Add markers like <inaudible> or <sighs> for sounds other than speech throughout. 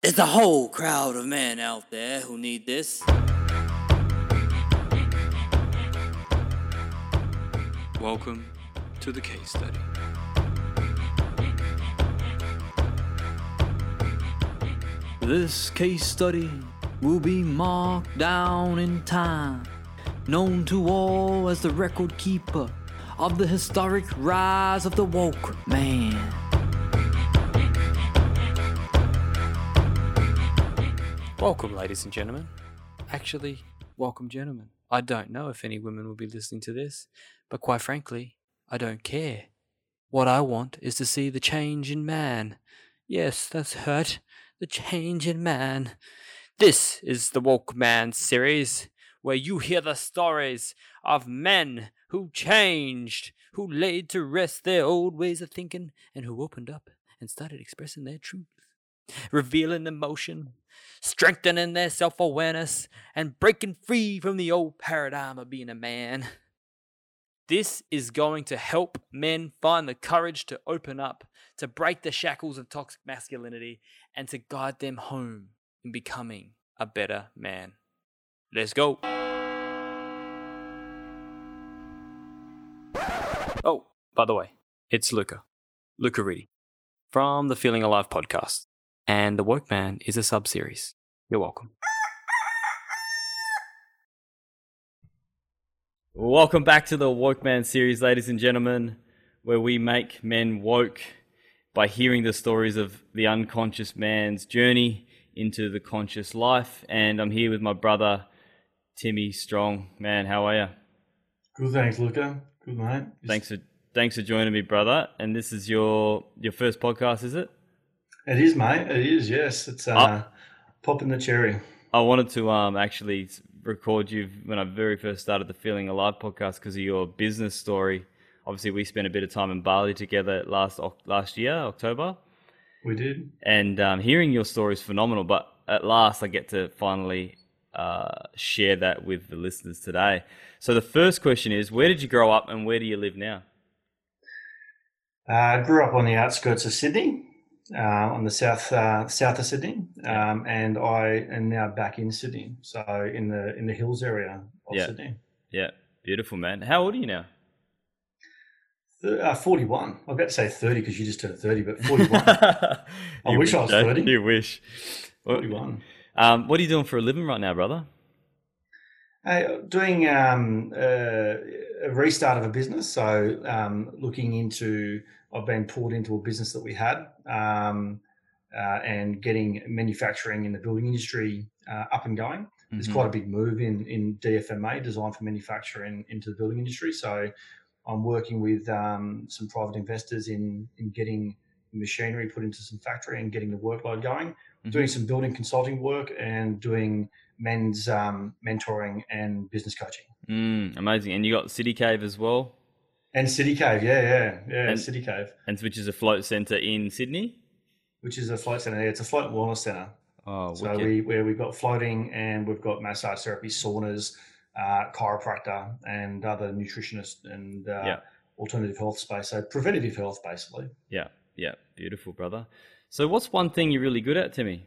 There's a whole crowd of men out there who need this. Welcome to the case study. This case study will be marked down in time, known to all as the record keeper of the historic rise of the woke man. Welcome, ladies and gentlemen. Actually, welcome, gentlemen. I don't know if any women will be listening to this, but quite frankly, I don't care. What I want is to see the change in man. Yes, that's hurt. the change in man. This is the Woke Man series, where you hear the stories of men who changed, who laid to rest their old ways of thinking, and who opened up and started expressing their truth, revealing emotion, strengthening their self awareness, and breaking free from the old paradigm of being a man. This is going to help men find the courage to open up, to break the shackles of toxic masculinity, and to guide them home in becoming a better man. Let's go. Oh, by the way, it's Luka. Luka Reedy from the Feeling Alive podcast. And The Woke Man is a sub series. You're welcome. Welcome back to the Woke Man series, ladies and gentlemen, where we make men woke by hearing the stories of the unconscious man's journey into the conscious life. And I'm here with my brother, Timmy Strong. Man, how are you? Good, thanks, Luka. Good, mate. Thanks for thanks for joining me, brother. And this is your your first podcast, is it? It is, mate. It is. Yes, it's uh, Ah. popping the cherry. I wanted to um actually record you when I very first started the Feeling Alive podcast because of your business story. Obviously, we spent a bit of time in Bali together last last year, October, We did. and um, hearing your story is phenomenal. But at last, I get to finally uh, share that with the listeners today. So the first question is, where did you grow up, and where do you live now? Uh, I grew up on the outskirts of Sydney, uh, on the south uh, south of Sydney, um, and I am now back in Sydney. So in the in the hills area of Yeah. Sydney. Yeah, beautiful man. How old are you now? Th- Uh, Forty-one. I was about to say thirty because you just turned thirty, but forty-one. <laughs> I wish I was eh? 30. You wish. Forty-one. Um, what are you doing for a living right now, brother? Hey, doing um, uh, a restart of a business. So, um, looking into, I've been pulled into a business that we had um, uh, and getting manufacturing in the building industry uh, up and going. It's Mhm. quite a big move in, in DFMA, design for manufacturing, into the building industry. So, I'm working with um, some private investors in, in getting machinery put into some factory and getting the workload going Mhm. doing some building consulting work and doing men's um, mentoring and business coaching. Mm, amazing. And you got City Cave as well, And City Cave, yeah, yeah, yeah, And- City Cave, and which is a float centre in Sydney. which is a float center. It's a float and wellness center. Oh, so wicked. we where we've got floating and we've got massage therapy, saunas, uh, chiropractor, and other nutritionists and uh, Yeah. alternative health space. So preventative health, basically. yeah, yeah, beautiful, brother. So, what's one thing you're really good at, Timmy?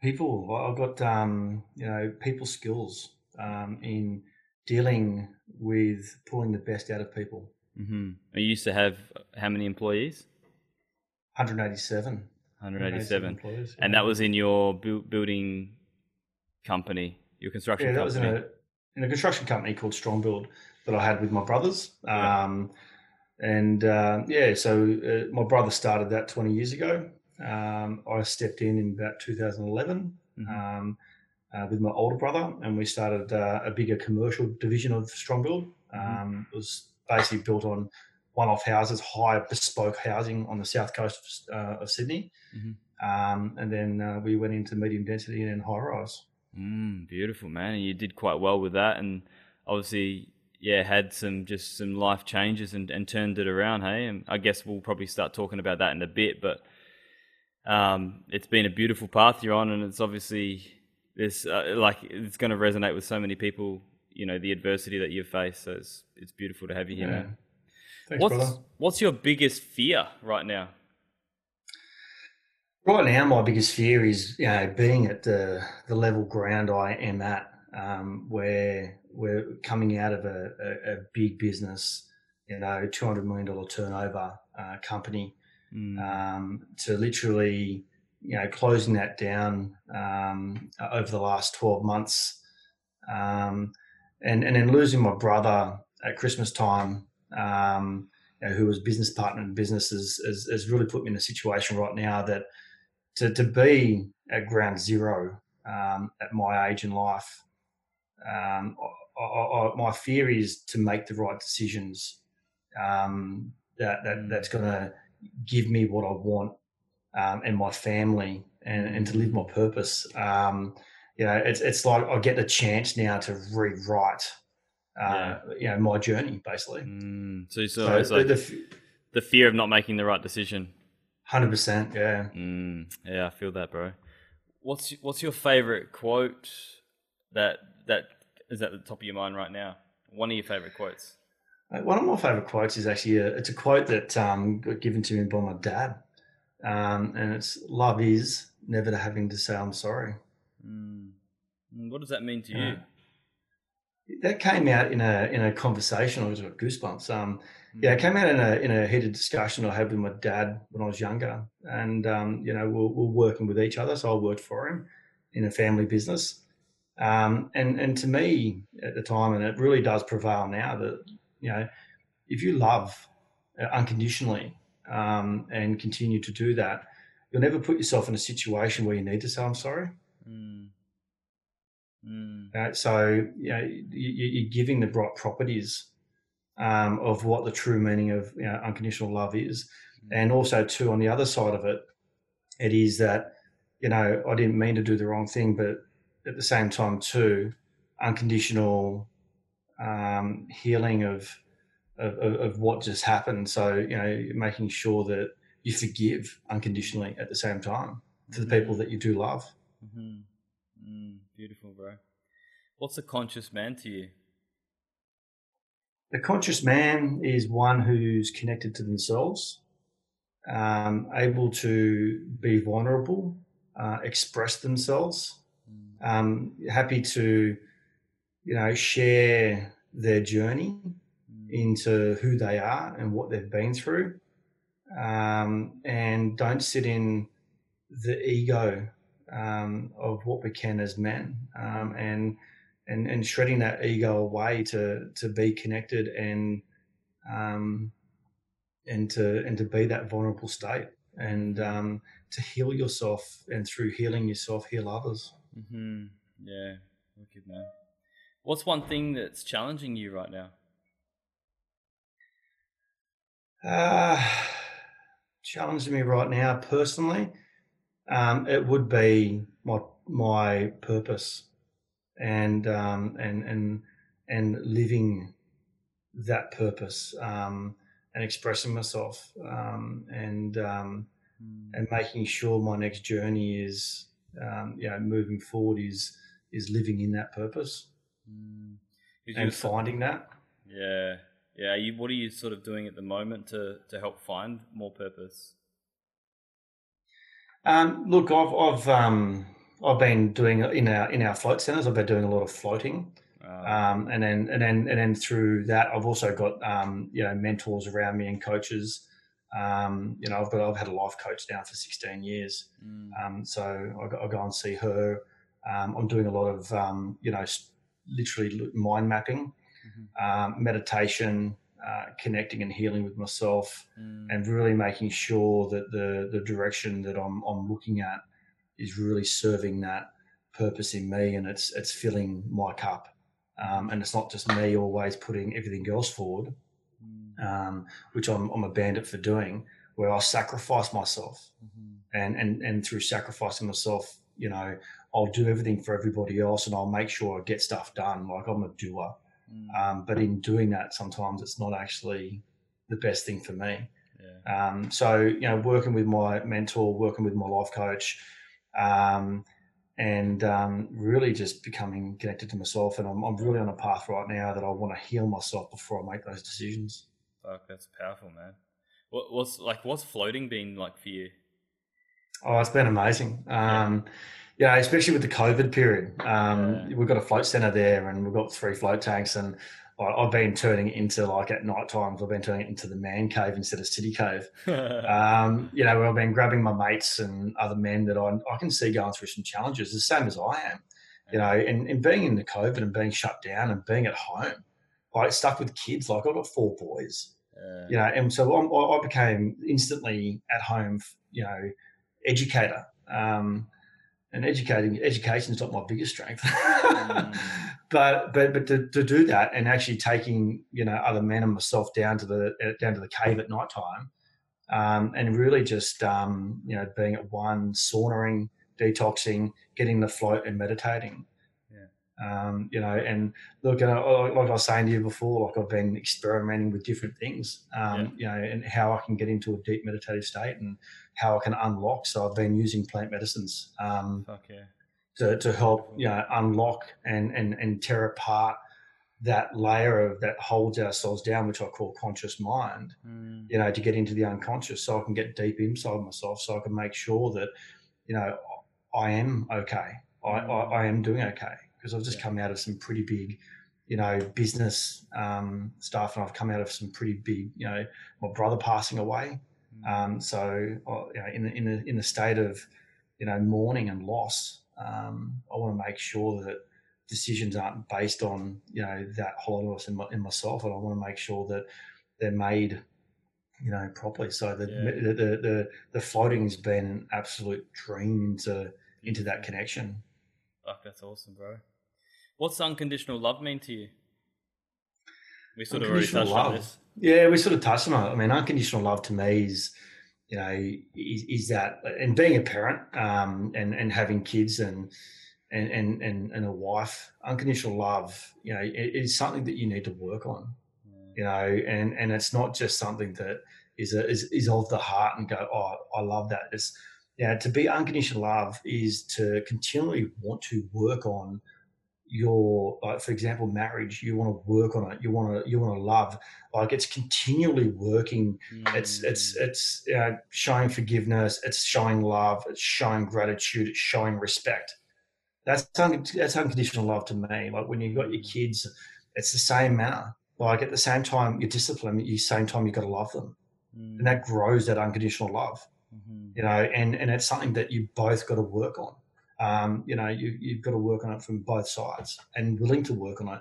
People, I've got um, you know people skills um, in dealing with pulling the best out of people. hmm You used to have how many employees? 187. 187. employees. And that was in your bu- building company, your construction yeah, that was in company. a in a construction company called Strong Build that I had with my brothers. Yeah. Um, and uh, yeah, so uh, my brother started that 20 years ago. Um, I stepped in in about 2011 Mhm. um, uh, with my older brother, and we started uh, a bigger commercial division of Strong Build. Mm-hmm. Um, It was basically built on one-off houses, high bespoke housing on the south coast of, uh, of Sydney. Mhm. Um, and then uh, we went into medium density and high rise. Mm, beautiful, man. And you did quite well with that. And obviously, yeah, had some just some life changes and, and turned it around, hey? And I guess we'll probably start talking about that in a bit. But um, it's been a beautiful path you're on. And it's obviously, this uh, like, it's going to resonate with so many people, you know, the adversity that you've faced. So it's, it's beautiful to have you here, Yeah. man. Thanks, What's, brother. what's your biggest fear right now? right now, my biggest fear is you know being at the the level ground I am at, um, where we're coming out of a, a, a big business, you know, two hundred million dollar turnover uh, company, Mm. um, to literally you know closing that down um, over the last twelve months, um, and and then losing my brother at Christmas time. Um, you know, who was business partner in business has, has, has really put me in a situation right now that to, to be at ground zero um, at my age in life, um, I, I, I, my fear is to make the right decisions um, that, that that's going to give me what I want um, and my family and, and to live my purpose. Um, you know, it's it's like I get the chance now to rewrite, uh, you know, my journey basically. Mm. So, so, So it's like the- the, the fear of not making the right decision. hundred percent, yeah. Mm. Yeah, I feel that, bro. What's what's your favorite quote that that is at the top of your mind right now? One of your favorite quotes. Uh, One of my favorite quotes is actually a, it's a quote that um, got given to me by my dad, um, and it's "Love is never having to say I'm sorry." Mm. Mm, What does that mean to Yeah. you? That came out in a in a conversation. I was got goosebumps. Um, yeah, it came out in a in a heated discussion I had with my dad when I was younger, and um, you know we're, we're working with each other. So I worked for him in a family business, um, and and to me at the time, and it really does prevail now that you know if you love uh, unconditionally um, and continue to do that, you'll never put yourself in a situation where you need to say I'm sorry. Mm. Mm. Uh, so you know you, you're giving the right properties um, of what the true meaning of you know, unconditional love is, and also too on the other side of it, it is that you know I didn't mean to do the wrong thing, but at the same time too, unconditional um, healing of, of of what just happened. So you know making sure that you forgive unconditionally at the same time to the people that you do love. hmm Mm, beautiful, bro. What's a conscious man to you? The conscious man is one who's connected to themselves, um, able to be vulnerable, uh, express themselves, Mm. um, happy to, you know, share their journey into who they are and what they've been through, um, and don't sit in the ego um, of what we can as men, um, and and and shredding that ego away to to be connected and um, and to and to be that vulnerable state and um, to heal yourself and through healing yourself heal others. hmm Yeah, wicked man. What's one thing that's challenging you right now? Uh, challenging me right now personally, um, it would be my my purpose and um, and and and living that purpose um, and expressing myself um, and um, Mm. and making sure my next journey is um, you know moving forward is is living in that purpose Mm. and finding that. Yeah, yeah. You, what are you sort of doing at the moment to to help find more purpose? Um, look, I've I've um, I've been doing in our in our float centers. I've been doing a lot of floating, Uh, um, and then and then and then through that, I've also got um, you know mentors around me and coaches. Um, you know, I've got I've had a life coach now for 16 years, mm, um, so I go, I go and see her. Um, I'm doing a lot of um, you know literally mind mapping, Mhm. um, meditation, uh, connecting and healing with myself mm, and really making sure that the the direction that I'm I'm looking at is really serving that purpose in me, and it's it's filling my cup, um, and it's not just me always putting everything else forward, mm, um, which I'm I'm a bandit for doing, where I sacrifice myself, mhm, and and and through sacrificing myself, you know, I'll do everything for everybody else, and I'll make sure I get stuff done. Like I'm a doer, mm, um, but in doing that, sometimes it's not actually the best thing for me. yeah. Um, so, you know, working with my mentor, working with my life coach, um, and um, really just becoming connected to myself. And I'm, I'm really on a path right now that I want to heal myself before I make those decisions. Fuck, that's powerful, man. What, what's like? What's floating been like for you? Oh, it's been amazing. Um, yeah, especially with the COVID period. Um, Yeah. We've got a float center there, and we've got three float tanks, and I've been turning it into like at night times. I've been turning it into the man cave instead of city cave. <laughs> Um, you know, I've been grabbing my mates and other men that I, I can see going through some challenges, the same as I am. You know, and, and being in the COVID and being shut down and being at home, like stuck with kids. Like I've got four boys Yeah. you know, and so I'm, I I became instantly at home, you know, educator. Um, and educating education is not my biggest strength, <laughs> but but but to, to do that and actually taking you know other men and myself down to the uh, down to the cave at night time, um, and really just um, you know being at one, saunering, detoxing, getting the float, and meditating. Um, you know, and look, uh, like I was saying to you before, like I've been experimenting with different things, um, you know, and how I can get into a deep meditative state and how I can unlock. So I've been using plant medicines um, yeah. to, to help, you know, unlock and, and, and tear apart that layer of that holds ourselves down, which I call conscious mind, Mm. you know, to get into the unconscious so I can get deep inside myself so I can make sure that, you know, I am okay. I, I, I am doing okay because I've just Yeah. come out of some pretty big, you know, business um, stuff, and I've come out of some pretty big, you know, my brother passing away. Mm. Um, so, uh, you know, in the in the in the state of, you know, mourning and loss, um, I want to make sure that decisions aren't based on you know that hollowness in, my, in myself, and I want to make sure that they're made, you know, properly. So the Yeah. the, the the the floating has been an absolute dream into into that connection. Fuck, that's awesome, bro. What's unconditional love mean to you? We sort of already touched on love. this. Yeah, we sort of touched on it. I mean, unconditional love to me is, you know, is, is that and being a parent um, and and having kids and and and and, a wife. Unconditional love, you know, is something that you need to work on. You know, and and it's not just something that is a, is is of the heart and go, oh, I love that. It's yeah, to be unconditional love is to continually want to work on your like for example marriage you want to work on it you want to you want to love like it's continually working. It's it's Mm. it's you know, showing forgiveness it's showing love it's showing gratitude it's showing respect. That's un- that's unconditional love to me. Like when you've got your kids it's the same manner. Like at the same time you discipline at the same time you've got to love them. Mm. and that grows that unconditional love Mhm. you know and and it's something that you both got to work on um, you know you, you've got to work on it from both sides and willing to work on it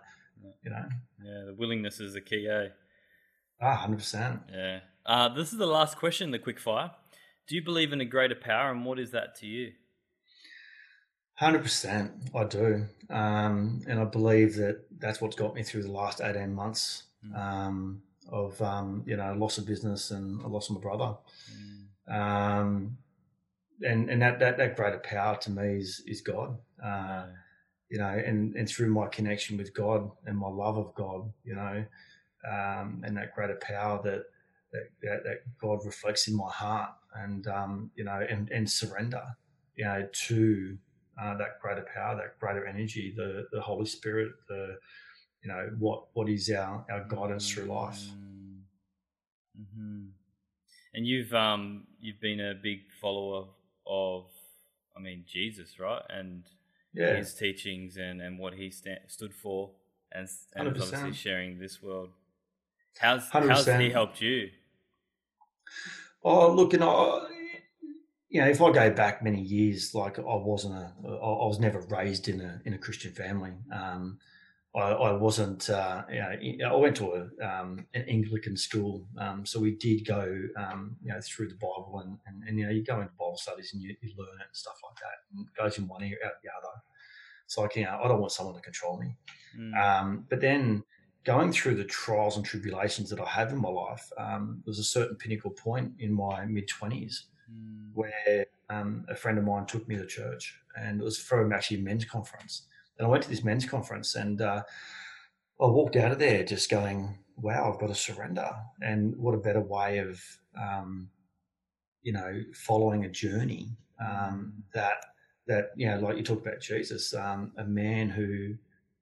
you know Yeah, the willingness is the key, eh? ah, 100% Yeah. Uh, this is the last question, the quick fire. Do you believe in a greater power, and what is that to you? 100% i do um, and i believe that that's what's got me through the last 18 months Mm. um, of um, you know loss of business and a loss of my brother Mm. And and that, that that greater power to me is is god. Uh, you know, and, and through my connection with God and my love of God, you know, um, and that greater power that, that that God reflects in my heart, and um, you know, and and surrender, you know, to uh, that greater power, that greater energy, the the Holy Spirit, the you know, what what is our our guidance through life. hmm And you've um you've been a big follower of, I mean, Jesus, right? And Yeah, his teachings and, and what he sta- stood for, and, and 100%. obviously sharing this world. How's how's he helped you? Oh, look, you know, you know, if I go back many years, like I wasn't a, I was never raised in a in a Christian family. Um, I, I wasn't, uh, you know, I went to a, um, an Anglican school, um, so we did go, um, you know, through the Bible, and, and, and you know, you go into Bible studies and you, you learn it and stuff like that. And it goes in one ear out the other. It's like, you know, I don't want someone to control me. Mm. Um, but then going through the trials and tribulations that I have in my life, um, there was a certain pinnacle point in my mid 20s Mm. where um, a friend of mine took me to church and it was from actually a men's conference. And I went to this men's conference and uh, I walked out of there just going, wow, I've got to surrender. And what a better way of, um, you know, following a journey um, that, that, you know, like you talk about Jesus, um, a man who,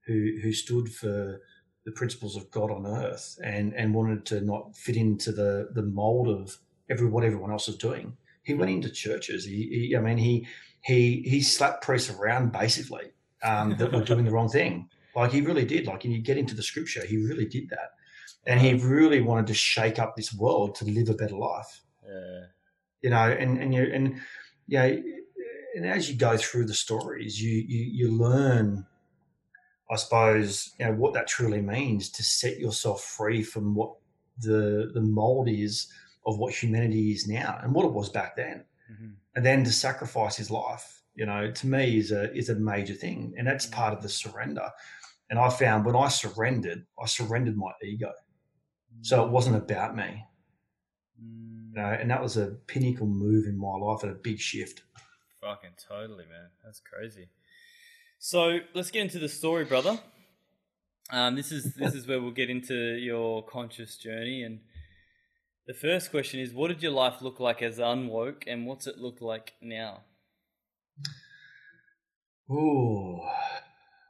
who, who stood for the principles of God on earth and, and wanted to not fit into the, the mold of every, what everyone else was doing he went into churches. He, he I mean, he he he slapped priests around basically um, that were doing the wrong thing. Like he really did. Like, and you get into the scripture, he really did that, and he really wanted to shake up this world to live a better life. Yeah. You know, and and you and you know, and as you go through the stories, you you you learn. I suppose you know what that truly means to set yourself free from what the the mold is of what humanity is now and what it was back then, Mhm. and then to sacrifice his life. You know, to me is a is a major thing, and that's part of the surrender. And I found when I surrendered, I surrendered my ego, so it wasn't about me. Mm. You know, and that was a pinnacle move in my life and a big shift. Fucking totally, man. That's crazy. So let's get into the story, brother. Um, this is this is where we'll get into your conscious journey, and the first question is: What did your life look like as unwoke, and what's it look like now? Ooh,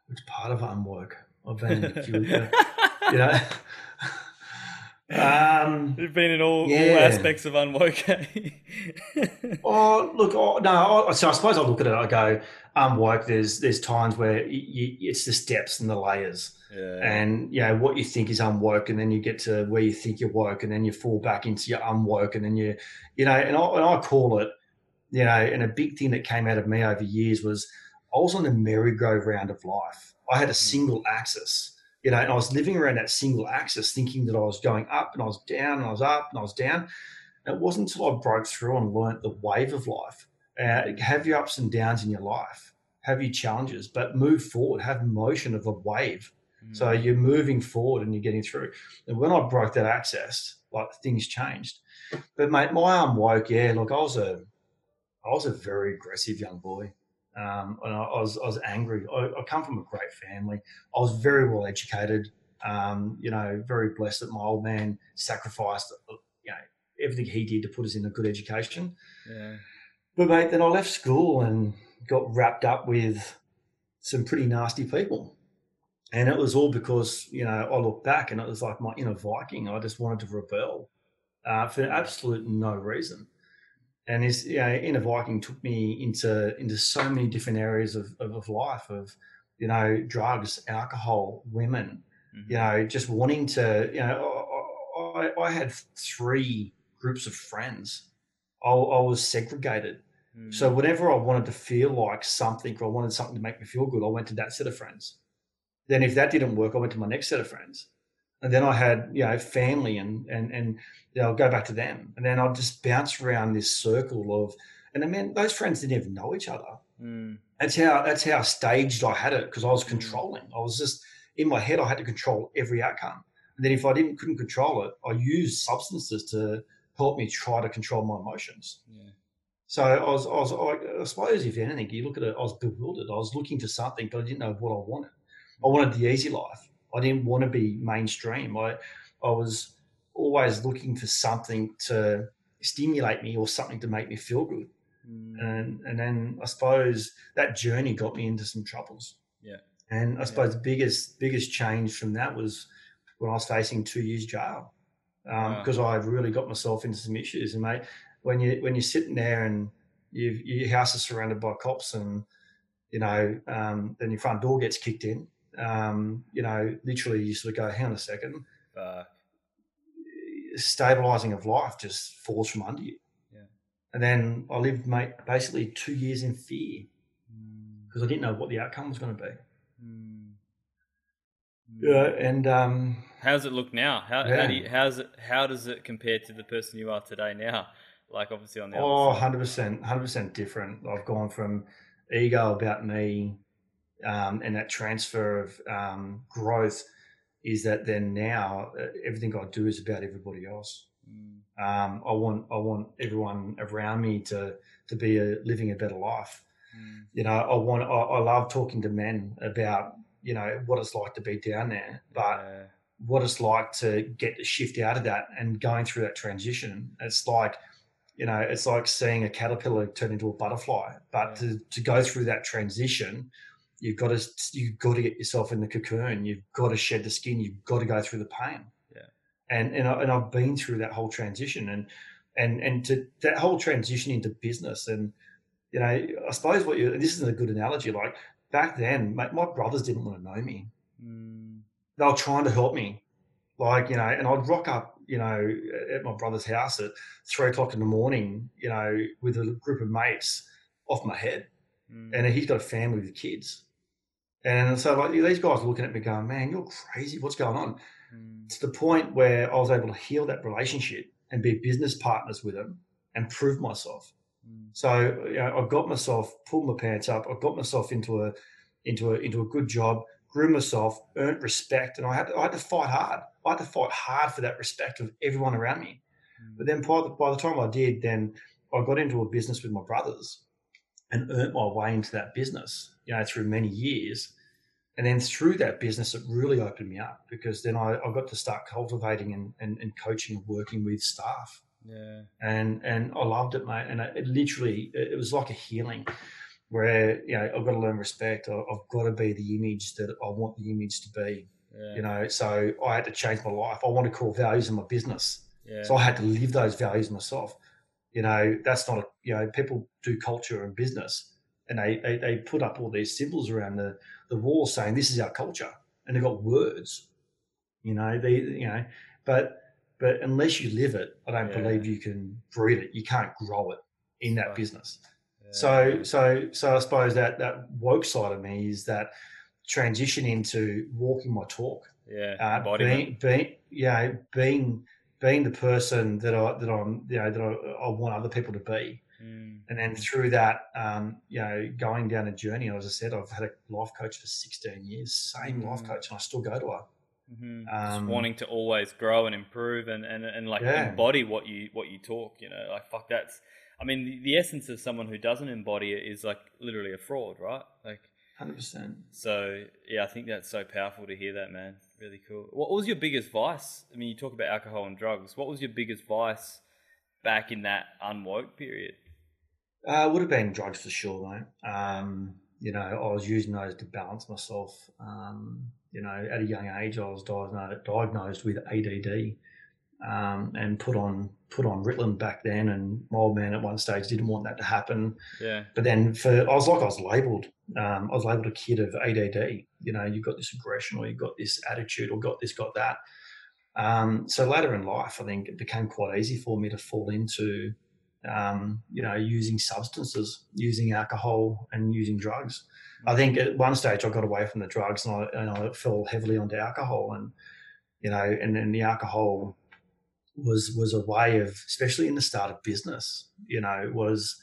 which part of unwoke? I've been, <laughs> you you know. <laughs> um, You've been in all, all aspects of unwoke. eh? <laughs> oh, look, oh, no. I- So I suppose I look at it. I go, unwoke. There's there's times where y y it's the steps and the layers. yeah. and you know what you think is unwoke, and then you get to where you think you're woke, and then you fall back into your unwoke, and then you, you know, and I, and I call it, you know, and a big thing that came out of me over years was I was on the merry-go-round of life. I had a single axis, you know, and I was living around that single axis, thinking that I was going up and I was down and I was up and I was down. And it wasn't until I broke through and learnt the wave of life. Uh, have your ups and downs in your life, have your challenges, but move forward, have motion of a wave. So Mm. you're moving forward and you're getting through. And when I broke that access, like things changed. But mate, my arm woke. Yeah, look, I was a, I was a very aggressive young boy, um, and I, I was I was angry. I, I come from a great family. I was very well educated. Um, you know, very blessed that my old man sacrificed, you know, everything he did to put us in a good education. yeah. But mate, then I left school and got wrapped up with some pretty nasty people. And it was all because, you know, I look back and it was like my inner Viking. I just wanted to rebel uh, for absolute no reason. And this, you know, inner Viking took me into into so many different areas of, of, of life of, you know, drugs, alcohol, women, Mhm. you know, just wanting to, you know, I, I, I had three groups of friends. I, I was segregated. Mm. So whenever I wanted to feel like something or I wanted something to make me feel good, I went to that set of friends. Then if that didn't work, I went to my next set of friends. And then I had, you know, family and and and you know, I'll go back to them. And then I'll just bounce around this circle of and I mean those friends didn't even know each other. Mm. That's how that's how staged I had it because I was controlling. I was just in my head I had to control every outcome. And then if I didn't couldn't control it, I used substances to help me try to control my emotions. Yeah. So I was, I was, I, I suppose, if anything, you look at it, I was bewildered. I was looking for something, but I didn't know what I wanted. I wanted the easy life. I didn't want to be mainstream. I, I was always looking for something to stimulate me or something to make me feel good. Mm. And and then I suppose that journey got me into some troubles. Yeah. And I suppose the biggest biggest change from that was when I was facing two years jail Wow. because I really got myself into some issues. And mate, when you when you're sitting there and you your house is surrounded by cops and you know um, then your front door gets kicked in, um, you know, literally you sort of go, hang on a second, Fuck. stabilizing of life just falls from under you. Yeah. And then I lived, mate, basically two years in fear Mm. because I didn't know what the outcome was going to be. Mm. Yeah, and um, How does it look now? How how do you, how's it how does it compare to the person you are today now? Like obviously on the oh, other side. 100%, 100% different. I've gone from ego about me um, and that transfer of um, growth is that then now uh, everything I do is about everybody else. Mm. Um, I want I want everyone around me to to be a, living a better life. Mm. You know, I want I, I love talking to men about you know what it's like to be down there, but Yeah. what it's like to get the shift out of that and going through that transition. It's like, you know, it's like seeing a caterpillar turn into a butterfly. But Yeah. to, to go through that transition, you've got to you've got to get yourself in the cocoon. You've got to shed the skin. You've got to go through the pain. Yeah. And and, I, and I've been through that whole transition and and and to that whole transition into business and you know I suppose what you this isn't a good analogy like back then my, my brothers didn't want to know me Mm. they were trying to help me like you know and I'd rock up you know at my brother's house at three o'clock in the morning you know with a group of mates off my head Mm. and he's got a family with kids and so like these guys are looking at me going man you're crazy what's going on Mm. to the point where I was able to heal that relationship and be business partners with them and prove myself. Mm. So you know, I got myself, pulled my pants up, I got myself into a into a into a good job, grew myself, earned respect, and I had to, I had to fight hard. I had to fight hard for that respect of everyone around me. Mm. But then by the, by the time I did, then I got into a business with my brothers and earned my way into that business, you know, through many years. And then through that business, it really opened me up because then I, I got to start cultivating and, and, and coaching and working with staff. Yeah. And and I loved it, mate. And it, it literally, it was like a healing where, you know, I've got to learn respect. I- I've got to be the image that I want the image to be, Yeah. you know. So I had to change my life. I want to core values in my business. yeah. So I had to live those values myself. You know, that's not a, you know, people do culture and business and they, they, they put up all these symbols around the, the wall saying this is our culture and they've got words, you know, they, you know, but, but unless you live it, I don't Yeah. believe you can breed it. You can't grow it in that Right. business. Yeah. So, so, so I suppose that, that woke side of me is that transition into walking my talk yeah. uh, being, being, know, being, being the person that I that I'm, you know, that I, I want other people to be, Mm. and then through that, um, you know, going down a journey. As I said, I've had a life coach for 16 years, same life Mm. coach, and I still go to her. hmm Um, Just wanting to always grow and improve and, and, and like Yeah. embody what you what you talk. You know, like fuck that's. I mean, the, the essence of someone who doesn't embody it is like literally a fraud, right? Like, Hundred percent. so yeah, I think that's so powerful to hear that, man. Really cool. What was your biggest vice? I mean, you talk about alcohol and drugs. What was your biggest vice back in that unwoke period? Uh, would have been drugs for sure, mate. Um, you know, I was using those to balance myself. Um, you know, at a young age, I was diagnosed diagnosed with ADD um, and put on put on Ritalin back then. And my old man at one stage didn't want that to happen. Yeah. But then for I was like I was labelled. Um, I was labelled a kid of ADD. You know, you've got this aggression, or you've got this attitude, or got this, got that. Um, so later in life, I think it became quite easy for me to fall into, um, you know, using substances, using alcohol, and using drugs. I think at one stage I got away from the drugs and I, and I fell heavily onto alcohol, and you know, and then the alcohol was was a way of, especially in the start of business, you know, was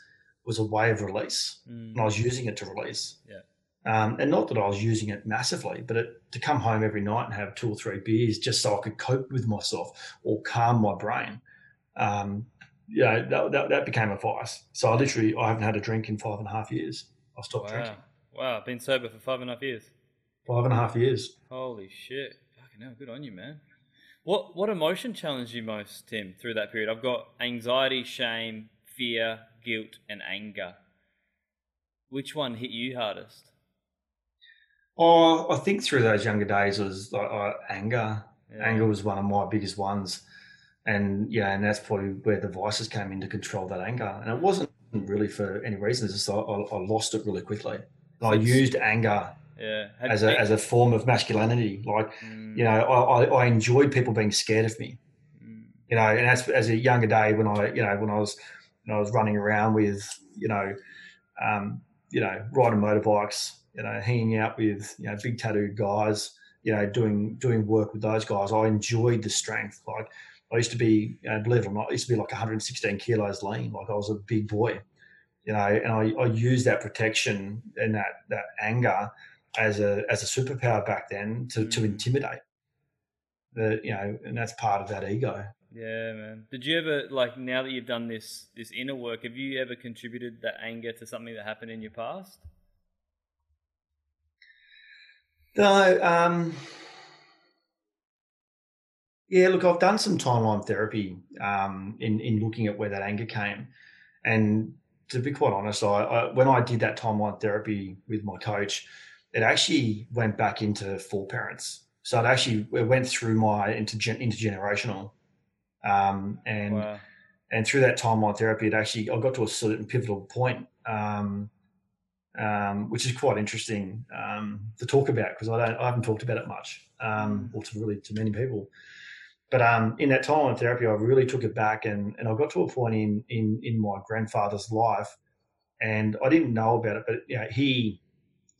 was a way of release, Mm. and I was using it to release. Yeah. Um, and not that I was using it massively, but it, to come home every night and have two or three beers just so I could cope with myself or calm my brain. Um, yeah, that, that, that became a vice. So I literally, I haven't had a drink in five and a half years. I stopped drinking. Wow. drinking. Wow. Been sober for five and a half years. Five and a half years. Holy shit. Fucking hell, good on you, man. What what emotion challenged you most, Tim, through that period? I've got anxiety, shame, fear, guilt, and anger. Which one hit you hardest? Oh, I think through those younger days was like uh, anger. Yeah. Anger was one of my biggest ones, and yeah, and that's probably where the vices came in to control that anger. And it wasn't really for any reason. It's just I, I lost it really quickly. I used anger Yeah. As a as a form of masculinity. Like Mm, you know, I, I, enjoyed people being scared of me. mm, You know, and that's as a younger day when I you know when I was when I was running around with you know, um, you know, riding motorbikes, you know, hanging out with you know big tattooed guys, you know, doing doing work with those guys. I enjoyed the strength. Like I used to be, you know, believe it or not, I used to be like 116 kilos lean. Like I was a big boy, you know, and I, I used that protection and that that anger as a as a superpower back then to, to Mm. intimidate. The you know, and that's part of that ego. Yeah, man. Did you ever like now that you've done this this inner work, have you ever contributed that anger to something that happened in your past? No, um, yeah. Look, I've done some timeline therapy um, in in looking at where that anger came, and to be quite honest, I, I when I did that timeline therapy with my coach, it actually went back into four parents. So it actually it went through my intergen- intergenerational, um, and Wow. and through that timeline therapy, it actually I got to a certain pivotal point, um, um, which is quite interesting um, to talk about because I don't I haven't talked about it much, um, or to really to many people. But um, in that timeline therapy, I really took it back, and, and I got to a point in in in my grandfather's life, and I didn't know about it, but you know, he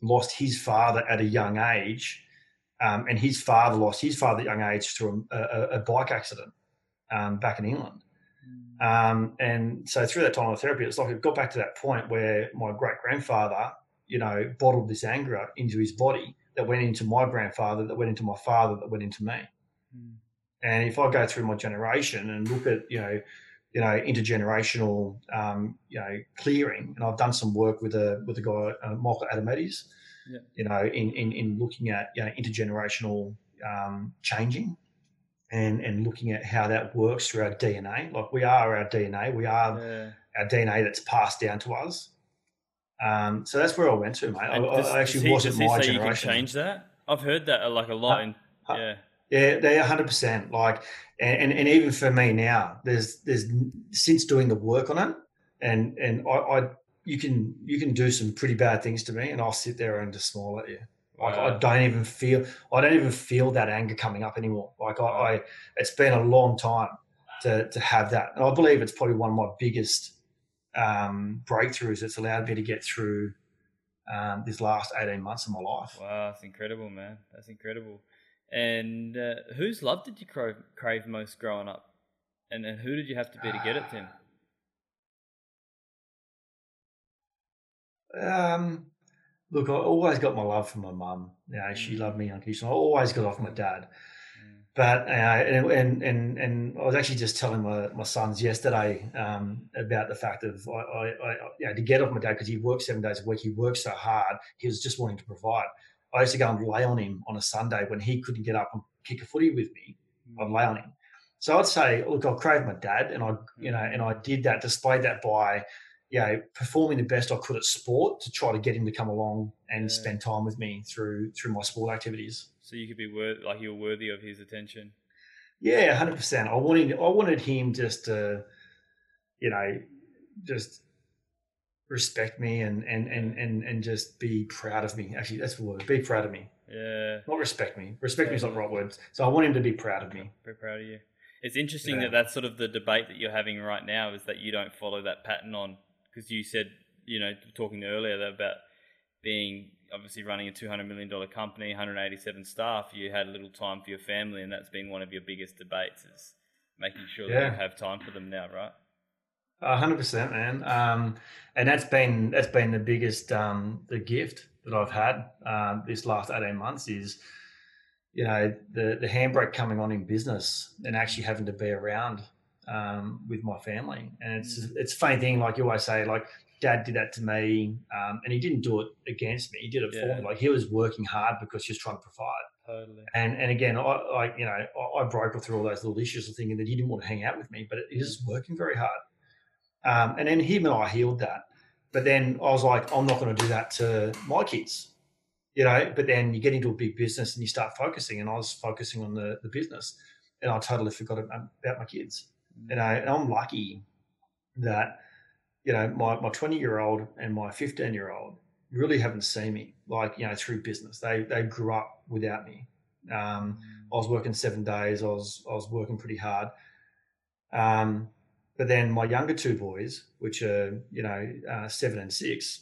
lost his father at a young age, um, and his father lost his father at a young age through a, a, a bike accident um, back in England. Um, and so through that timeline therapy, it's like it got back to that point where my great grandfather, you know, bottled this anger into his body that went into my grandfather, that went into my father, that went into me. Mm. And if I go through my generation and look at, you know, you know, intergenerational, um, you know, clearing, and I've done some work with a with a guy, uh, Michael Adamides, Yeah. you know, in, in in looking at you know intergenerational um, changing, and and looking at how that works through our DNA. Like we are our DNA, we are Yeah. our DNA that's passed down to us. Um, so that's where I went to, mate. I, does- I actually does he, wasn't does my say you can generation. change that? I've heard that uh, like a lot. In, yeah. Yeah, they hundred percent. Like, and, and even for me now, there's there's since doing the work on it, and and I, I you can you can do some pretty bad things to me, and I'll sit there and just smile at you. Like I don't even feel I don't even feel that anger coming up anymore. Like I, I it's been a long time to to have that, and I believe it's probably one of my biggest um, breakthroughs that's allowed me to get through um, this last eighteen months of my life. Wow, that's incredible, man. That's incredible. And uh, whose love did you crave, crave most growing up? And, and who did you have to be to get it, Tim? Um, look, I always got my love from my mum. You know, she Mm. loved me unconditionally. I always got off my dad. Mm. But uh, and, and and and I was actually just telling my, my sons yesterday um, about the fact of I, I, I you know, to get off my dad because he worked seven days a week. He worked so hard. He was just wanting to provide. I used to go and lay on him on a Sunday when he couldn't get up and kick a footy with me. Hmm. I'd lay on him. So I'd say, look, I crave my dad, and I, you know, and I did that, displayed that by, you know, performing the best I could at sport to try to get him to come along and Yeah. spend time with me through through my sport activities. So you could be worth like you were worthy of his attention. Yeah, hundred percent. I wanted, I wanted him just to, you know, just respect me and and and and and just be proud of me. Actually, that's the word. Be proud of me, Yeah. not respect me. Respect me is not the right word. So I want him to be proud of me. Be proud of you. It's interesting Yeah. that that's sort of the debate that you're having right now is that you don't follow that pattern on because you said you know talking earlier about being obviously running a 200 million dollar company 187 staff you had a little time for your family and that's been one of your biggest debates is making sure that you have time for them now right hundred percent, man. Um, and that's been that's been the biggest um, the gift that I've had um, this last eighteen months is, you know, the the handbrake coming on in business and actually having to be around um, with my family. And it's it's a funny thing, like you always say, like Dad did that to me, um, and he didn't do it against me. He did it Yeah. for me. Like he was working hard because he was trying to provide. totally And and again, I like you know, I, I broke through all those little issues of thinking that he didn't want to hang out with me, but he was working very hard. Um, and then him and I healed that. But then I was like, I'm not going to do that to my kids, you know. But then you get into a big business and you start focusing, and I was focusing on the the business, and I totally forgot about my kids. You know, and I'm lucky that you know my my 20 year old and my 15 year old really haven't seen me like you know through business. They they grew up without me. Um, I was working seven days. I was I was working pretty hard. Um, but then my younger two boys, which are you know uh, seven and six,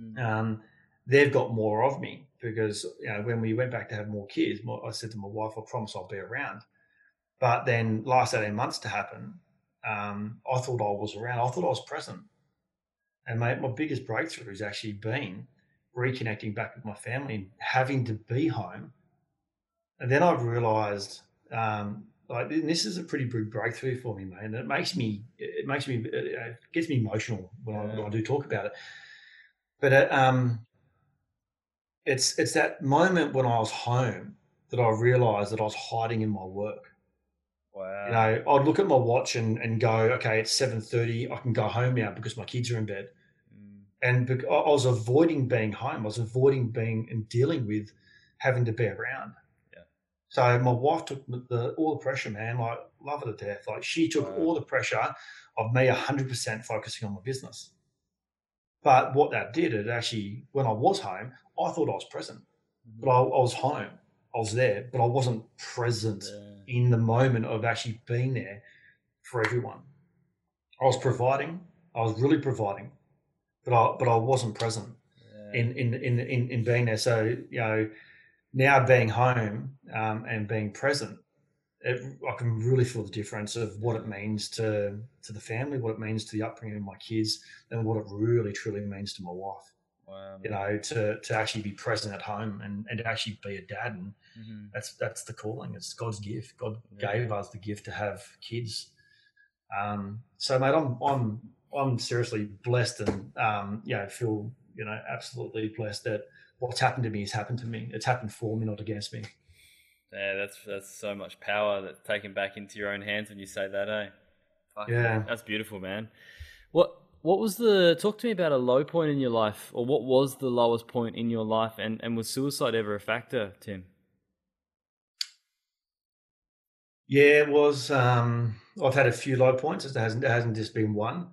Mm. um, they've got more of me because you know when we went back to have more kids, I said to my wife, "I promise I'll be around." But then last eighteen months to happen, um, I thought I was around. I thought I was present, and my my biggest breakthrough has actually been reconnecting back with my family and having to be home. And then I've realised, um, like, and this is a pretty big breakthrough for me, man. It makes me, it makes me, it gets me emotional when, I, when I do talk about it. But it, um, it's it's that moment when I was home that I realised that I was hiding in my work. wow You know, I'd look at my watch and, and go, okay, it's seven thirty. I can go home now because my kids are in bed Mm. and I I was avoiding being home. I was avoiding being and dealing with having to be around. So my wife took the, all the pressure, man. Like love her to death. Like she took Wow. all the pressure of me 100% focusing on my business. But what that did, it actually, when I was home, I thought I was present, but mm-hmm. I, I was home. I was there, but I wasn't present Yeah. in the moment of actually being there for everyone. I was providing, I was really providing, but I but I wasn't present Yeah. in in in in, in being there. So you know, now being home um, and being present, it, I can really feel the difference of what it means to to the family, what it means to the upbringing of my kids, and what it really truly means to my wife. Wow. You know, to to actually be present at home and and to actually be a dad, and Mhm. that's that's the calling. It's God's gift. God Yeah. gave us the gift to have kids. Um, so, mate, I'm I'm I'm seriously blessed and um, you know feel you know absolutely blessed that what's happened to me has happened to me. It's happened for me, not against me. Yeah, that's that's so much power that's taken back into your own hands when you say that, eh? Fuck, Yeah. that's beautiful, man. What what was the talk to me about a low point in your life, or what was the lowest point in your life, and and was suicide ever a factor, Tim? Yeah, it was. Um, I've had a few low points. It hasn't it hasn't just been one,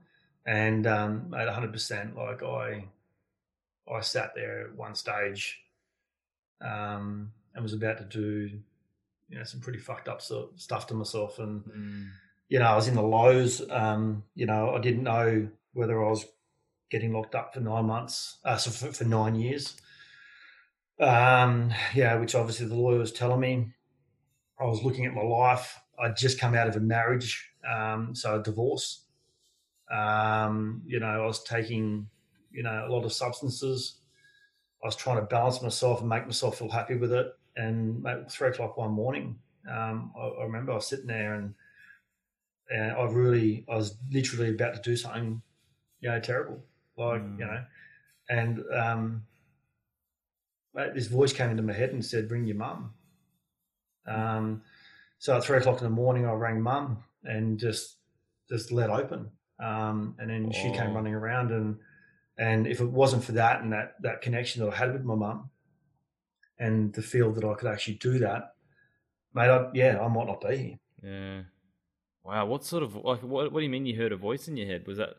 and um, at 100, percent like I, I sat there at one stage, um, and was about to do, you know, some pretty fucked up sort stuff to myself, and you know, I was in the lows. Um, you know, I didn't know whether I was getting locked up for nine months, uh, so for, for nine years. Um, yeah, which obviously the lawyer was telling me. I was looking at my life. I'd just come out of a marriage, um, so a divorce. Um, you know, I was taking, you know, a lot of substances. I was trying to balance myself and make myself feel happy with it. And at three o'clock one morning, um, I, I remember I was sitting there and and I really, I was literally about to do something, you know, terrible, like Mm. you know, and um, this voice came into my head and said, "Bring your mum." Um, so at three o'clock in the morning, I rang mum and just just let open, um, and then she came Oh. running around and and if it wasn't for that and that that connection that I had with my mum, and the feel that I could actually do that, mate, I, yeah, I might not be here. Yeah. Wow. What sort of like what? What do you mean you heard a voice in your head? Was that?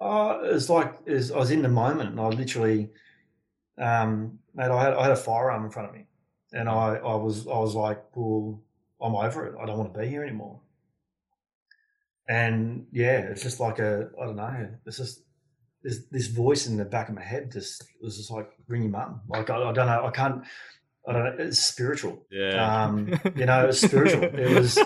Oh, it's like is I was in the moment, and I literally, um, mate, I had I had a firearm in front of me, and I I was I was like, well, I'm over it. I don't want to be here anymore. And yeah, it's just like a I don't know. It's just this this voice in the back of my head just was just like ring your mum. Like I, I don't know. I can't. I don't know. It's spiritual. Yeah. Um, <laughs> you know, it was spiritual. It was.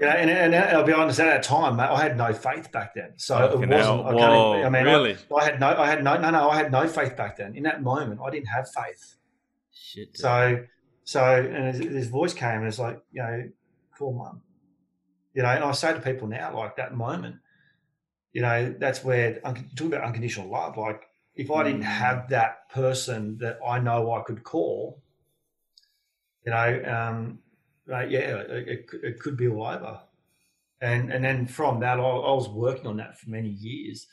You know, and, and I'll be honest. At that time, mate, I had no faith back then, so Fucking it wasn't. I, Whoa, can't, I mean, I- really? I, had no, I had no, no, no. I had no faith back then. In that moment, I didn't have faith. Shit. dude. So, so, and his, his voice came, and it's like, you know, call mum. You know, and I say to people now, like that moment, you know, that's where un- talk about unconditional love. Like, if I didn't Mm. have that person that I know I could call, you know, um, uh, yeah, it, it, could- it could be all over. And and then from that, I, I was working on that for many years,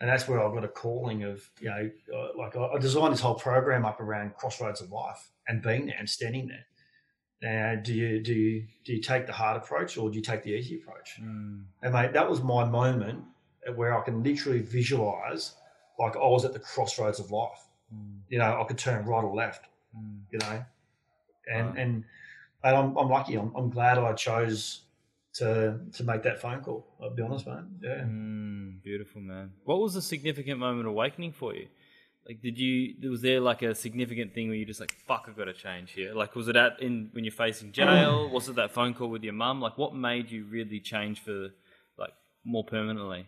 and that's where I got a calling of, you know, uh, like I, I designed this whole program up around crossroads of life and being there and standing there. Now, do you do you do you take the hard approach or do you take the easy approach? Mm. And mate, that was my moment where I can literally visualize like I was at the crossroads of life. Mm. You know, I could turn right or left. Mm. You know, and Wow. and mate, I'm I'm lucky. I'm I'm glad I chose to to make that phone call. I'll be honest, man. Yeah. Mm, beautiful, man. What was the significant moment of awakening for you? Like, did you was there like a significant thing where you just like, fuck, I've got to change here? Like, was it at in when you're facing <clears throat> jail? was it that phone call with your mum? Like, what made you really change for like more permanently?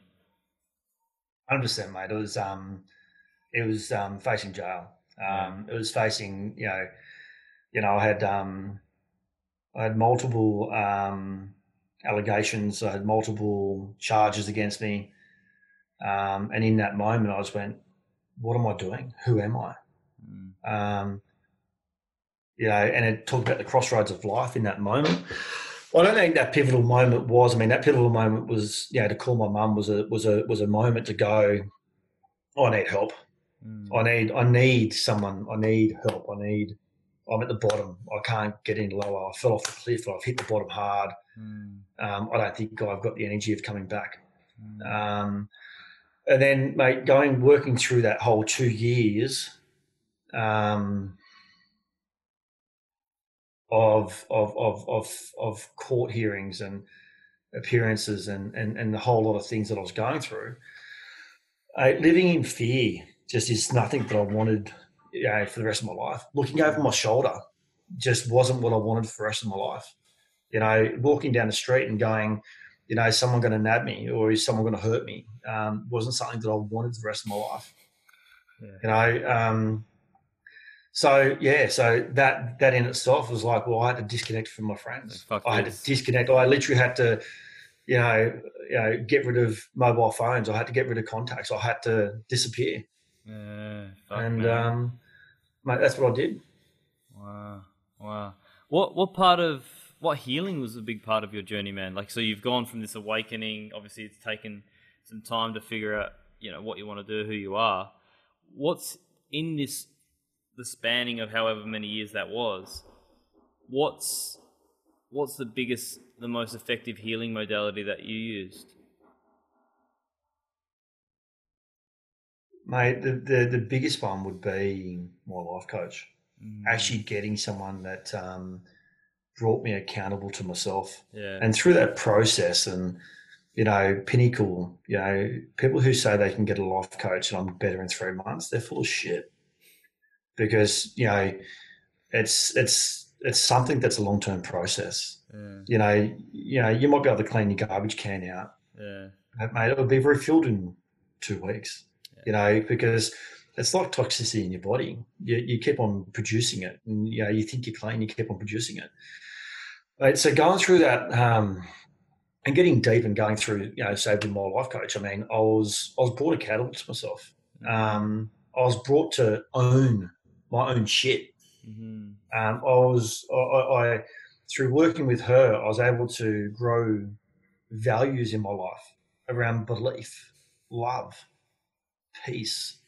Hundred percent, mate. It was um, it was um, facing jail. Um, it was facing you know, you know, I had um, I had multiple um, allegations. I had multiple charges against me, um, and in that moment, I just went, "What am I doing? Who am I?" Mm. um, you know, and it talked about the crossroads of life in that moment. Well, I don't think that pivotal moment was. I mean, that pivotal moment was, you know, to call my mum was a was a was a moment to go. "Oh, I need help. Mm. I need I need someone. I need help. I need. I'm at the bottom. I can't get any lower. I fell off the cliff. I've hit the bottom hard. Mm. Um, I don't think I've got the energy of coming back. Mm. Um, and then, mate, going working through that whole two years um, of, of of of of court hearings and appearances and, and and the whole lot of things that I was going through, uh, living in fear just is nothing that I wanted you know, for the rest of my life. Looking over my shoulder just wasn't what I wanted for the rest of my life. You know, walking down the street and going, you know, is someone going to nab me or is someone going to hurt me? Um, wasn't something that I wanted for the rest of my life. Yeah. You know, um, so yeah, so that that in itself was like, well, I had to disconnect from my friends. I had this. to disconnect. I literally had to, you know, you know, get rid of mobile phones. I had to get rid of contacts. I had to disappear, Yeah, and man. um, mate, that's what I did. Wow, wow. What what part of what healing was a big part of your journey, man? Like, so you've gone from this awakening. Obviously, it's taken some time to figure out, you know, what you want to do, who you are. What's in this the spanning of however many years that was? What's what's the biggest, the most effective healing modality that you used? Mate, the, the, the biggest one would be my life coach. Mm. Actually, getting someone that um, brought me accountable to myself. yeah, And through that process, and you know, Pinnacle, you know, people who say they can get a life coach and I'm better in three months, they're full of shit. Because you know, it's it's it's something that's a long term process. yeah, You know, you know, you might be able to clean your garbage can out, yeah, but, mate, it'll be refilled in two weeks. You know, because it's like toxicity in your body. You, you keep on producing it, and you know, you think you're clean, you keep on producing it. Right, so going through that um, and getting deep and going through, you know, say with my life coach. I mean, I was I was brought accountable to myself. Um, I was brought to own my own shit. hmm Um, I was I, I, I through working with her, I was able to grow values in my life around belief, love, peace,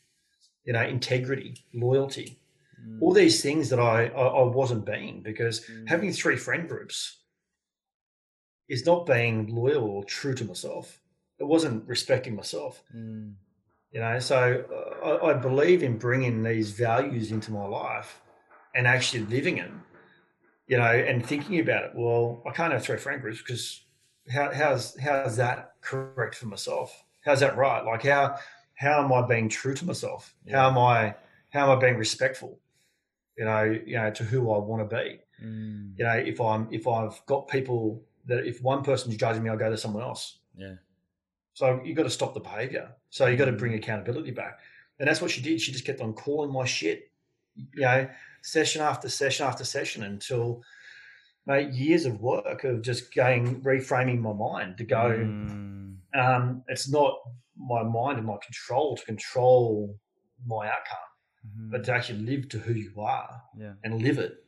you know, integrity, loyalty, Mm. all these things that I, I, I wasn't being because Mm. having three friend groups is not being loyal or true to myself. It wasn't respecting myself, Mm. You know. So uh, I, I believe in bringing these values into my life and actually living it, you know, and thinking about it. Well, I can't have three friend groups because how, how's how's that correct for myself? How's that right? Like how how am I being true to myself? How am I how am I being respectful? You know, you know, to who I want to be. Mm. You know, if I'm if I've got people that if one person's judging me, I'll go to someone else. Yeah. So you've got to stop the behavior. So you got to bring accountability back. And that's what she did. She just kept on calling my shit, you know, session after session after session until mate, years of work of just going reframing my mind to go, Mm. um, it's not my mind and my control to control my outcome, Mhm. but to actually live to who you are yeah. and live it.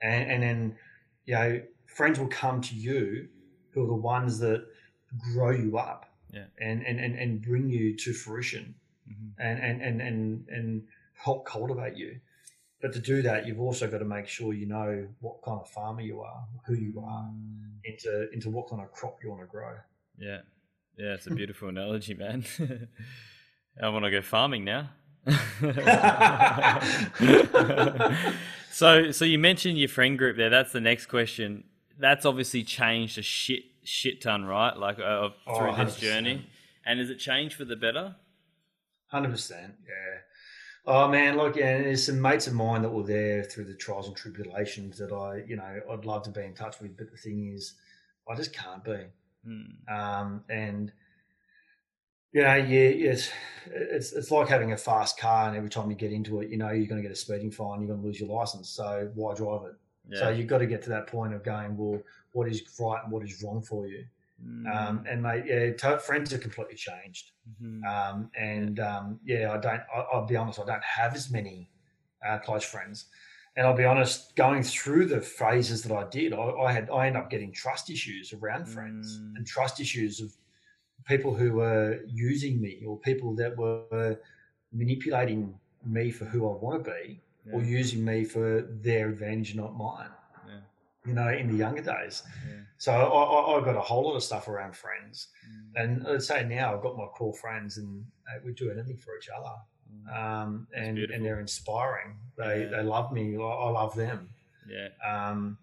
And, and then, you know, friends will come to you who are the ones that grow you up Yeah. and, and, and, and bring you to fruition Mhm. and, and, and, and, and help cultivate you. But to do that, you've also got to make sure you know what kind of farmer you are, who you are, Mm. into, into what kind of crop you want to grow. Yeah. Yeah, it's a beautiful <laughs> analogy, man. <laughs> I want to go farming now. <laughs> so, so you mentioned your friend group there. That's the next question. That's obviously changed a shit shit ton, right? Like uh, Oh, through this 100%. journey. And has it changed for the better? Hundred percent, yeah. Oh man, look, yeah, and there's some mates of mine that were there through the trials and tribulations that I, you know, I'd love to be in touch with, but the thing is, I just can't be. Hmm. Um, and you know, yeah, it's it's it's like having a fast car, and every time you get into it, you know you're going to get a speeding fine, you're going to lose your license. So why drive it? Yeah. So you've got to get to that point of going, well, what is right and what is wrong for you? Mm. Um, and mate, yeah, friends have completely changed. Mhm. Um, and um, yeah, I don't. I, I'll be honest. I don't have as many uh, close friends. And I'll be honest. Going through the phases that I did, I, I had. I ended up getting trust issues around friends Mm. and trust issues of people who were using me or people that were manipulating me for who I want to be or using me for their advantage, not mine. You know, in the younger days. Yeah. So I, I, I got a whole lot of stuff around friends, Mm. and I'd say now I've got my core friends, and uh, we do anything for each other, Mm. um, and beautiful. and they're inspiring. They Yeah. they love me. I, I love them. Yeah. Um,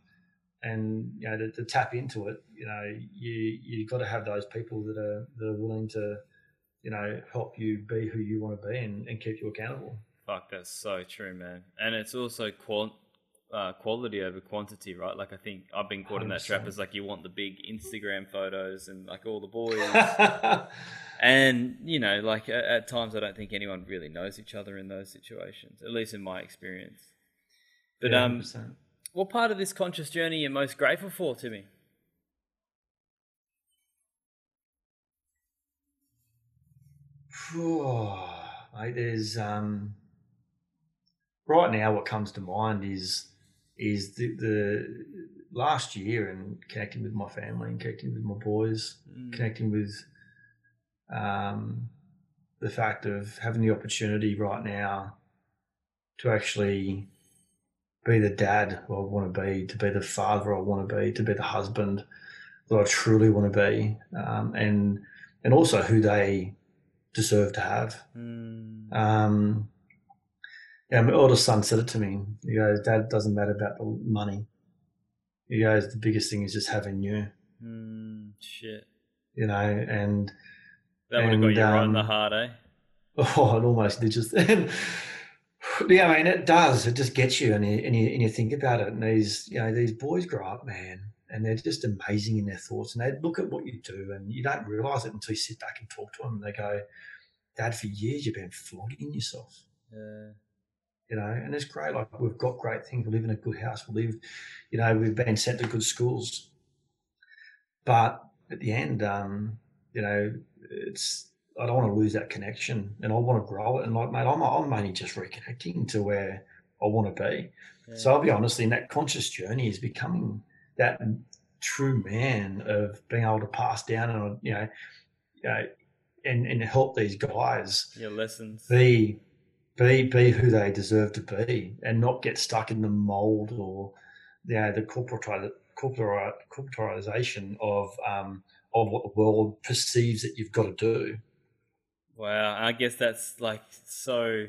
and you know to, to tap into it, you know, you you've got to have those people that are that are willing to, you know, help you be who you want to be and, and keep you accountable. Fuck, that's so true, man. And it's also qual- uh, quality over quantity, right? Like I think I've been caught in that trap. Is like you want the big Instagram photos and like all the boys, <laughs> and you know, like at, at times I don't think anyone really knows each other in those situations. At least in my experience. But Yeah, um, 100%. what part of this conscious journey are you most grateful for, Timmy? <sighs> Mate, there's um, right now what comes to mind is is the, the last year and connecting with my family and connecting with my boys, Mm. connecting with um, the fact of having the opportunity right now to actually be the dad I want to be, to be the father I want to be, to be the husband that I truly want to be, um, and and also who they deserve to have. Mm. Um, yeah, my oldest son said it to me. He goes, "Dad, it doesn't matter about the money." He goes, "The biggest thing is just having you." Mm, shit. You know, and That would have got you right in the um, heart, eh? <laughs> Oh, it almost did just. Yeah, I mean, it does. It just gets you, and you, and you and you think about it. And these, you know, these boys grow up, man, and they're just amazing in their thoughts. And they look at what you do, and you don't realize it until you sit back and talk to them. And they go, "Dad, for years you've been flogging yourself." Yeah. You know, and it's great. Like we've got great things. We live in a good house. We live, you know, we've been sent to good schools. But at the end, um, you know, it's I don't want to lose that connection, and I want to grow it. And like, mate, I'm I'm only just reconnecting to where I want to be. yeah. So I'll be honest, in that conscious journey is becoming that true man of being able to pass down and you know, you know, and and help these guys your lessons. be be be who they deserve to be and not get stuck in the mold or you know, the corporate corporatization of um, of what the world perceives that you've got to do. Wow, I guess that's like so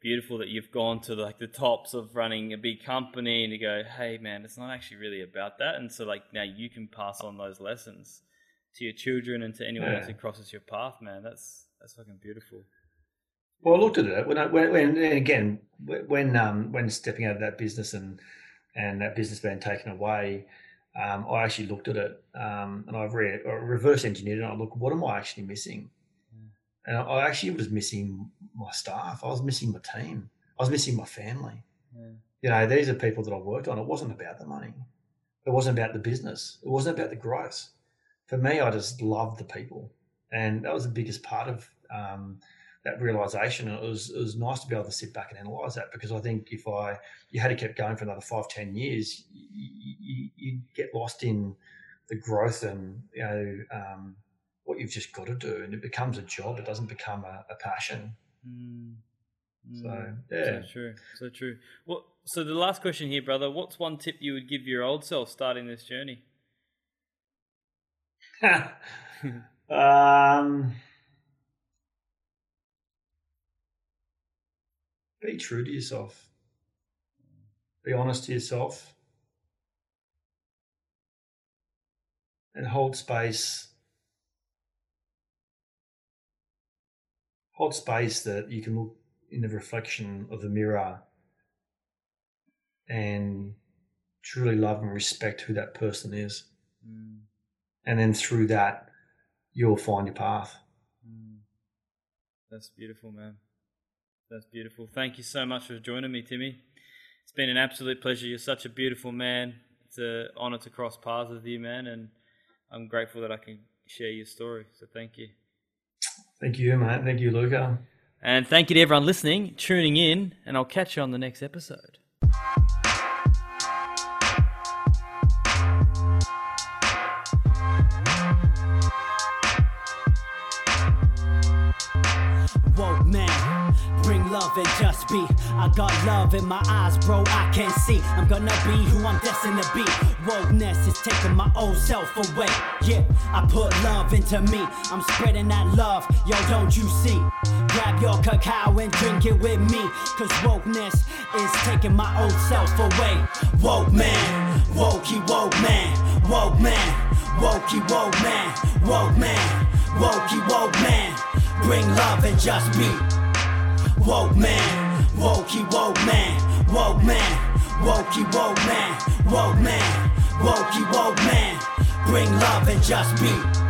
beautiful that you've gone to like the tops of running a big company and you go, hey man, it's not actually really about that. And so like now you can pass on those lessons to your children and to anyone else who crosses your path, man. That's that's fucking beautiful. Well, I looked at it when I, when, when and again when um, when stepping out of that business and and that business being taken away, um, I actually looked at it um, and I've re- reverse engineered it. And I look, what am I actually missing? Mm. And I, I actually was missing my staff. I was missing my team. I was missing my family. Yeah. You know, these are people that I worked on. It wasn't about the money. It wasn't about the business. It wasn't about the growth. For me, I just loved the people, and that was the biggest part of um, that realization. And it was it was nice to be able to sit back and analyze that because I think if I you had to keep going for another five ten years, you, you get lost in the growth and you know um, what you've just got to do, and it becomes a job. It doesn't become a, a passion. Mm. So Mm. yeah. So true. So true. What so the last question here, brother, what's one tip you would give your old self starting this journey? <laughs> um, be true to yourself. Be honest to yourself. And hold space. Hold space that you can look in the reflection of the mirror and truly love and respect who that person is Mm. and then through that you'll find your path Mm. That's beautiful, man. That's beautiful. Thank you so much for joining me, Timmy. It's been an absolute pleasure. You're such a beautiful man. It's an honor to cross paths with you, man, and I'm grateful that I can share your story. So thank you. thank you mate thank you Luka And thank you to everyone listening, tuning in, and I'll catch you on the next episode. Be. I got love in my eyes, bro. I can see. I'm gonna be who I'm destined to be. Wokeness is taking my old self away. Yeah, I put love into me. I'm spreading that love, yo, don't you see? Grab your cacao and drink it with me. Cause wokeness is taking my old self away. Woke man, wokey woke man, woke man, wokey woke man, woke man, wokey woke man. Bring love and just be. Woke man, wokey woke man, woke man, wokey woke man, woke man, wokey woke man. Bring love and just be.